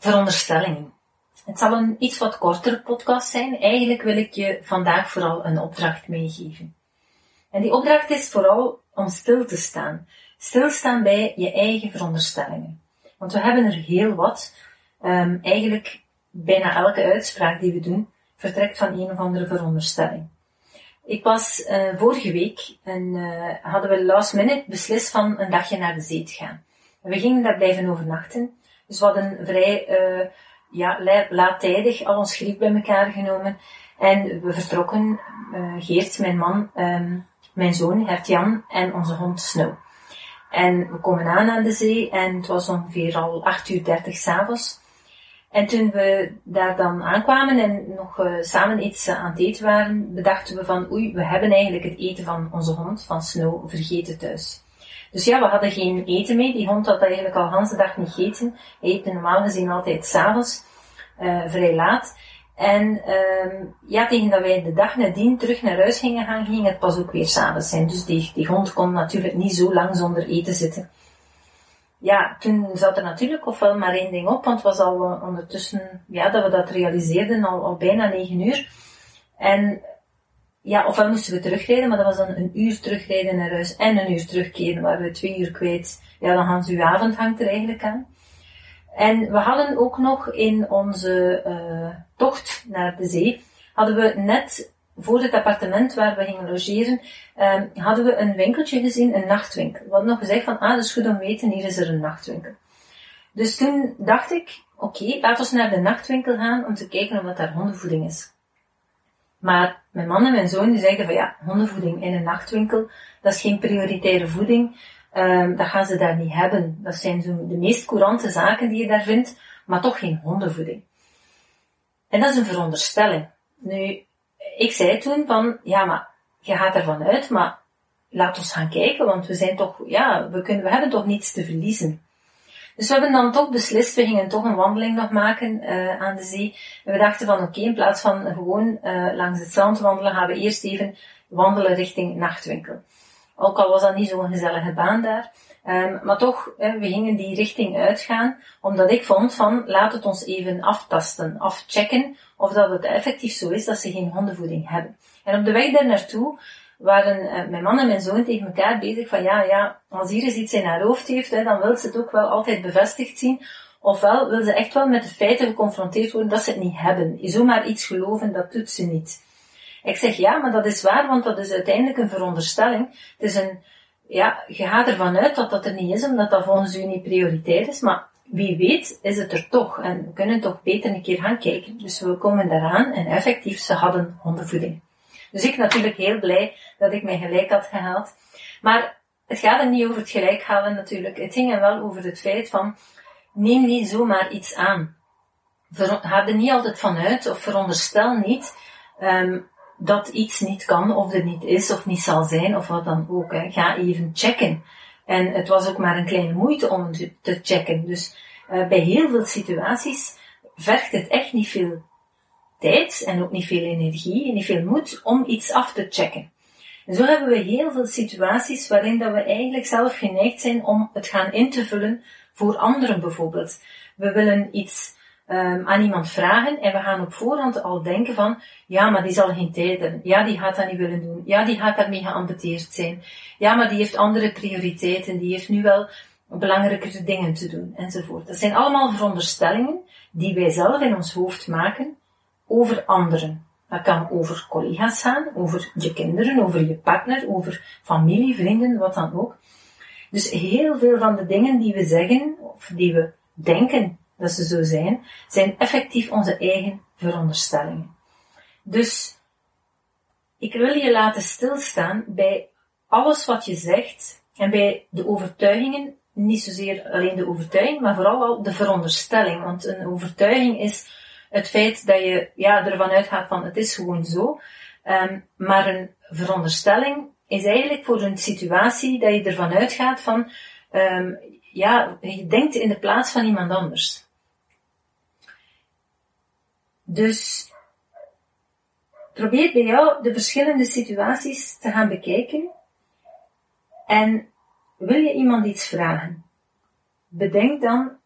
veronderstellingen. Het zal een iets wat kortere podcast zijn. Eigenlijk wil ik je vandaag vooral een opdracht meegeven. En die opdracht is vooral om stil te staan. Stilstaan bij je eigen veronderstellingen. Want we hebben er heel wat. Um, eigenlijk bijna elke uitspraak die we doen vertrekt van een of andere veronderstelling. Ik was uh, vorige week en uh, hadden we last minute beslist van een dagje naar de zee te gaan. We gingen daar blijven overnachten. Dus we hadden vrij uh, ja, laattijdig al ons griep bij elkaar genomen. En we vertrokken, uh, Geert, mijn man, um, mijn zoon, Hert-Jan en onze hond Snow. En we komen aan aan de zee en het was ongeveer al 8 uur 30 s'avonds. En toen we daar dan aankwamen en nog uh, samen iets aan het eten waren, bedachten we van oei, we hebben eigenlijk het eten van onze hond, van Snow, vergeten thuis. Dus ja, we hadden geen eten mee. Die hond had eigenlijk al de dag niet gegeten. Hij eet normaal gezien altijd s'avonds, uh, vrij laat. En uh, ja, tegen dat wij de dag nadien terug naar huis gingen gaan, ging het pas ook weer s'avonds zijn. Dus die, die hond kon natuurlijk niet zo lang zonder eten zitten. Ja, toen zat er natuurlijk ofwel maar één ding op, want het was al uh, ondertussen, ja, dat we dat realiseerden, al, al bijna negen uur. En ja, ofwel moesten we terugrijden, maar dat was dan een uur terugrijden naar huis en een uur terugkeren, waar we twee uur kwijt. Ja, dan gaan ze uw avond hangt er eigenlijk aan. En we hadden ook nog in onze uh, tocht naar de zee, hadden we net voor het appartement waar we gingen logeren, uh, hadden we een winkeltje gezien, een nachtwinkel. We hadden nog gezegd van, ah, dat is goed om weten, hier is er een nachtwinkel. Dus toen dacht ik, oké, laten we naar de nachtwinkel gaan om te kijken of dat daar hondenvoeding is. Maar mijn man en mijn zoon zeiden van ja, hondenvoeding in een nachtwinkel, dat is geen prioritaire voeding. Um, dat gaan ze daar niet hebben. Dat zijn zo de meest courante zaken die je daar vindt, maar toch geen hondenvoeding. En dat is een veronderstelling. Nu, ik zei toen van, ja, maar je gaat ervan uit, maar laat ons gaan kijken, want we zijn toch, ja, we, kunnen, we hebben toch niets te verliezen. Dus we hebben dan toch beslist, we gingen toch een wandeling nog maken uh, aan de zee. En we dachten van oké, in plaats van gewoon uh, langs het strand wandelen, gaan we eerst even wandelen richting nachtwinkel. Ook al was dat niet zo'n gezellige baan daar. Um, maar toch, we gingen die richting uitgaan, omdat ik vond van, laat het ons even aftasten, afchecken, of dat het effectief zo is dat ze geen hondenvoeding hebben. En op de weg daar naartoe waren uh, mijn man en mijn zoon tegen elkaar bezig van ja, ja, als Iris iets in haar hoofd heeft, hè, dan wil ze het ook wel altijd bevestigd zien. Ofwel wil ze echt wel met de feiten geconfronteerd worden dat ze het niet hebben. Zomaar iets geloven, dat doet ze niet. Ik zeg ja, maar dat is waar, want dat is uiteindelijk een veronderstelling. Het is een, ja, je gaat ervan uit dat dat er niet is, omdat dat volgens u niet prioriteit is, maar wie weet is het er toch. En we kunnen toch beter een keer gaan kijken. Dus we komen daaraan en effectief, ze hadden hondenvoeding. Dus ik natuurlijk heel blij dat ik mijn gelijk had gehaald. Maar het gaat er niet over het gelijk halen natuurlijk. Het ging er wel over het feit van, neem niet zomaar iets aan. Ga er niet altijd vanuit, of veronderstel niet, um, dat iets niet kan, of er niet is, of niet zal zijn, of wat dan ook. Hè. Ga even checken. En het was ook maar een kleine moeite om te checken. Dus uh, bij heel veel situaties vergt het echt niet veel tijd en ook niet veel energie en niet veel moed om iets af te checken. En zo hebben we heel veel situaties waarin dat we eigenlijk zelf geneigd zijn om het gaan in te vullen voor anderen bijvoorbeeld. We willen iets um, aan iemand vragen en we gaan op voorhand al denken van, ja, maar die zal geen tijd hebben. Ja, die gaat dat niet willen doen. Ja, die gaat daarmee geambeteerd zijn. Ja, maar die heeft andere prioriteiten. Die heeft nu wel belangrijkere dingen te doen, enzovoort. Dat zijn allemaal veronderstellingen die wij zelf in ons hoofd maken over anderen. Dat kan over collega's gaan, over je kinderen, over je partner, over familie, vrienden, wat dan ook. Dus heel veel van de dingen die we zeggen, of die we denken dat ze zo zijn, zijn effectief onze eigen veronderstellingen. Dus ik wil je laten stilstaan bij alles wat je zegt en bij de overtuigingen niet zozeer alleen de overtuiging, maar vooral al de veronderstelling. Want een overtuiging is het feit dat je ja, ervan uitgaat van het is gewoon zo. Um, maar een veronderstelling is eigenlijk voor een situatie dat je ervan uitgaat van, um, ja, je denkt in de plaats van iemand anders. Dus probeer bij jou de verschillende situaties te gaan bekijken en wil je iemand iets vragen? Bedenk dan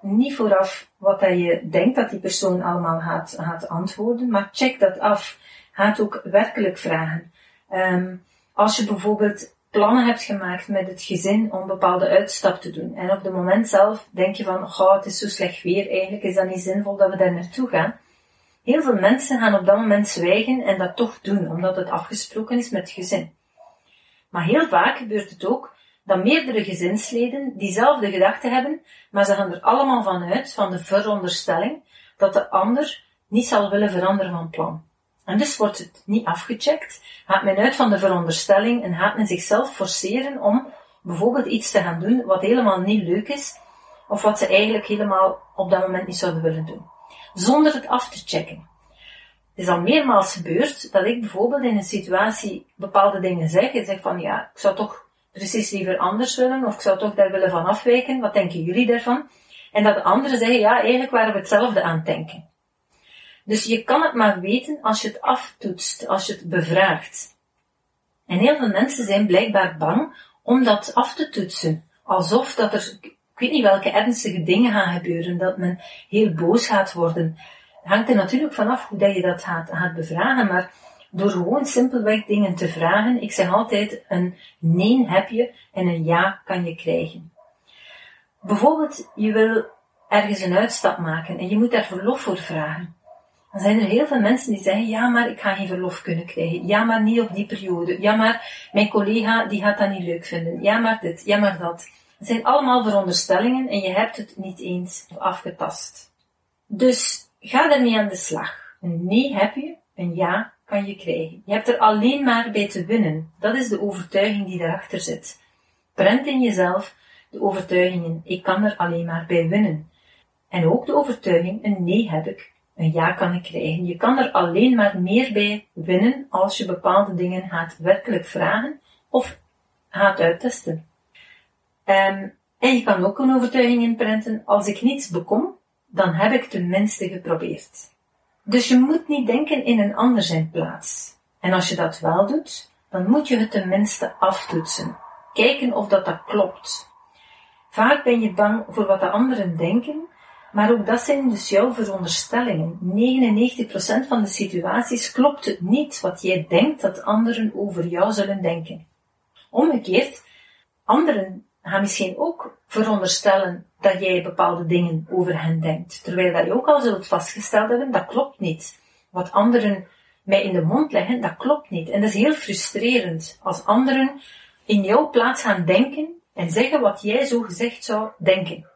niet vooraf wat dat je denkt dat die persoon allemaal gaat, gaat antwoorden, maar check dat af. Gaat ook werkelijk vragen. Um, als je bijvoorbeeld plannen hebt gemaakt met het gezin om bepaalde uitstap te doen. En op het moment zelf denk je van, oh, het is zo slecht weer, eigenlijk is dat niet zinvol dat we daar naartoe gaan. Heel veel mensen gaan op dat moment zwijgen en dat toch doen, omdat het afgesproken is met het gezin. Maar heel vaak gebeurt het ook dat meerdere gezinsleden diezelfde gedachten hebben, maar ze gaan er allemaal van uit, van de veronderstelling, dat de ander niet zal willen veranderen van plan. En dus wordt het niet afgecheckt, gaat men uit van de veronderstelling en gaat men zichzelf forceren om bijvoorbeeld iets te gaan doen wat helemaal niet leuk is, of wat ze eigenlijk helemaal op dat moment niet zouden willen doen. Zonder het af te checken. Het is al meermaals gebeurd dat ik bijvoorbeeld in een situatie bepaalde dingen zeg en zeg van ja, ik zou toch precies liever anders willen, of ik zou toch daar willen van afwijken, wat denken jullie daarvan? En dat de anderen zeggen, ja, eigenlijk waren we hetzelfde aan het denken. Dus je kan het maar weten als je het aftoetst, als je het bevraagt. En heel veel mensen zijn blijkbaar bang om dat af te toetsen. Alsof dat er, ik weet niet welke ernstige dingen gaan gebeuren, dat men heel boos gaat worden. Het hangt er natuurlijk vanaf hoe je dat gaat, gaat bevragen, maar door gewoon simpelweg dingen te vragen. Ik zeg altijd, een nee heb je en een ja kan je krijgen. Bijvoorbeeld, je wil ergens een uitstap maken en je moet daar verlof voor vragen. Dan zijn er heel veel mensen die zeggen, ja maar ik ga geen verlof kunnen krijgen. Ja maar niet op die periode. Ja maar mijn collega die gaat dat niet leuk vinden. Ja maar dit, ja maar dat. Het zijn allemaal veronderstellingen en je hebt het niet eens afgetast. Dus ga ermee aan de slag. Een nee heb je, een ja kan je krijgen. Je hebt er alleen maar bij te winnen. Dat is de overtuiging die daarachter zit. Prent in jezelf de overtuigingen, ik kan er alleen maar bij winnen. En ook de overtuiging, een nee heb ik, een ja kan ik krijgen. Je kan er alleen maar meer bij winnen als je bepaalde dingen gaat werkelijk vragen of gaat uittesten. Um, en je kan ook een overtuiging inprenten, als ik niets bekom, dan heb ik tenminste geprobeerd. Dus je moet niet denken in een ander zijn plaats. En als je dat wel doet, dan moet je het tenminste aftoetsen. Kijken of dat, dat klopt. Vaak ben je bang voor wat de anderen denken, maar ook dat zijn dus jouw veronderstellingen. 99% van de situaties klopt het niet wat jij denkt dat anderen over jou zullen denken. Omgekeerd, anderen gaan misschien ook veronderstellen dat jij bepaalde dingen over hen denkt. Terwijl dat je ook al zult vastgesteld hebben, dat klopt niet. Wat anderen mij in de mond leggen, dat klopt niet. En dat is heel frustrerend als anderen in jouw plaats gaan denken en zeggen wat jij zo gezegd zou denken.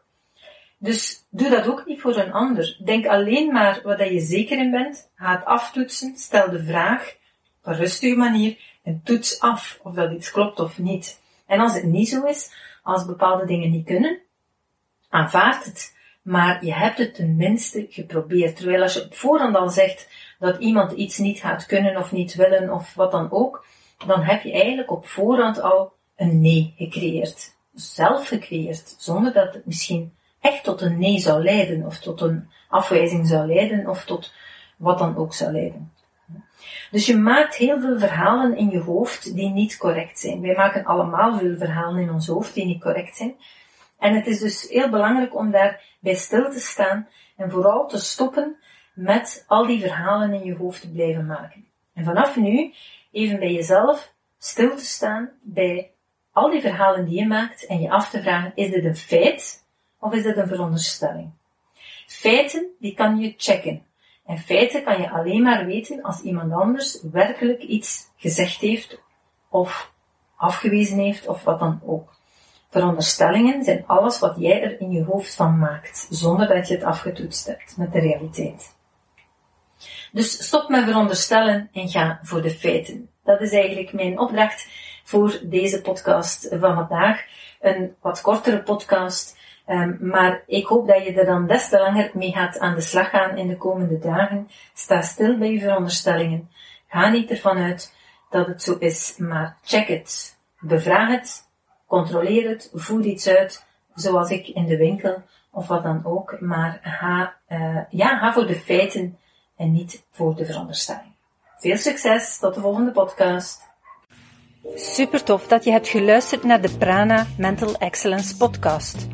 Dus doe dat ook niet voor een ander. Denk alleen maar wat je zeker in bent. Ga het aftoetsen. Stel de vraag op een rustige manier en toets af of dat iets klopt of niet. En als het niet zo is, als bepaalde dingen niet kunnen, aanvaard het. Maar je hebt het tenminste geprobeerd. Terwijl als je op voorhand al zegt dat iemand iets niet gaat kunnen of niet willen of wat dan ook, dan heb je eigenlijk op voorhand al een nee gecreëerd. Zelf gecreëerd, zonder dat het misschien echt tot een nee zou leiden, of tot een afwijzing zou leiden, of tot wat dan ook zou leiden. Dus je maakt heel veel verhalen in je hoofd die niet correct zijn. Wij maken allemaal veel verhalen in ons hoofd die niet correct zijn. En het is dus heel belangrijk om daar bij stil te staan en vooral te stoppen met al die verhalen in je hoofd te blijven maken. En vanaf nu even bij jezelf stil te staan bij al die verhalen die je maakt en je af te vragen, is dit een feit of is dit een veronderstelling? Feiten, die kan je checken. En feiten kan je alleen maar weten als iemand anders werkelijk iets gezegd heeft of afgewezen heeft of wat dan ook. Veronderstellingen zijn alles wat jij er in je hoofd van maakt, zonder dat je het afgetoetst hebt met de realiteit. Dus stop met veronderstellen en ga voor de feiten. Dat is eigenlijk mijn opdracht voor deze podcast van vandaag. Een wat kortere podcast, um, maar ik hoop dat je er dan des te langer mee gaat aan de slag gaan in de komende dagen. Sta stil bij je veronderstellingen. Ga niet ervan uit dat het zo is, maar check het. Bevraag het, controleer het, voer iets uit, zoals ik in de winkel of wat dan ook. Maar ga, uh, ja, ga voor de feiten en niet voor de veronderstelling. Veel succes, tot de volgende podcast. Super tof dat je hebt geluisterd naar de Prana Mental Excellence podcast.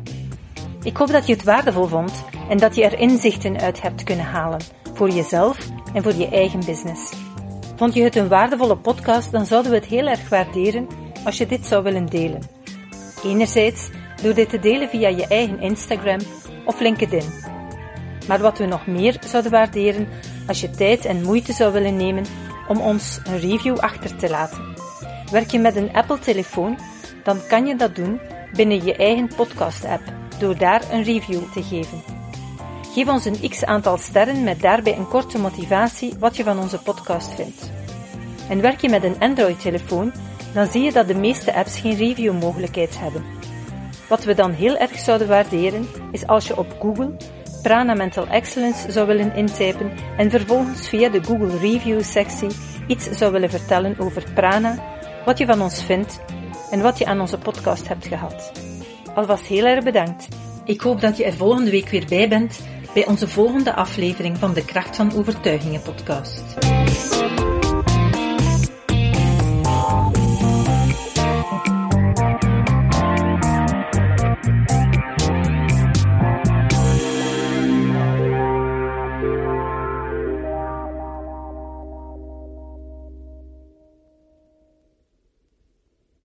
Ik hoop dat je het waardevol vond en dat je er inzichten uit hebt kunnen halen voor jezelf en voor je eigen business. Vond je het een waardevolle podcast, dan zouden we het heel erg waarderen als je dit zou willen delen. Enerzijds door dit te delen via je eigen Instagram of LinkedIn. Maar wat we nog meer zouden waarderen als je tijd en moeite zou willen nemen om ons een review achter te laten. Werk je met een Apple-telefoon, dan kan je dat doen binnen je eigen podcast-app door daar een review te geven. Geef ons een x aantal sterren met daarbij een korte motivatie wat je van onze podcast vindt. En werk je met een Android-telefoon, dan zie je dat de meeste apps geen review-mogelijkheid hebben. Wat we dan heel erg zouden waarderen, is als je op Google Prana Mental Excellence zou willen intypen en vervolgens via de Google Review sectie iets zou willen vertellen over Prana, wat je van ons vindt en wat je aan onze podcast hebt gehad. Alvast heel erg bedankt. Ik hoop dat je er volgende week weer bij bent bij onze volgende aflevering van de Kracht van Overtuigingen podcast.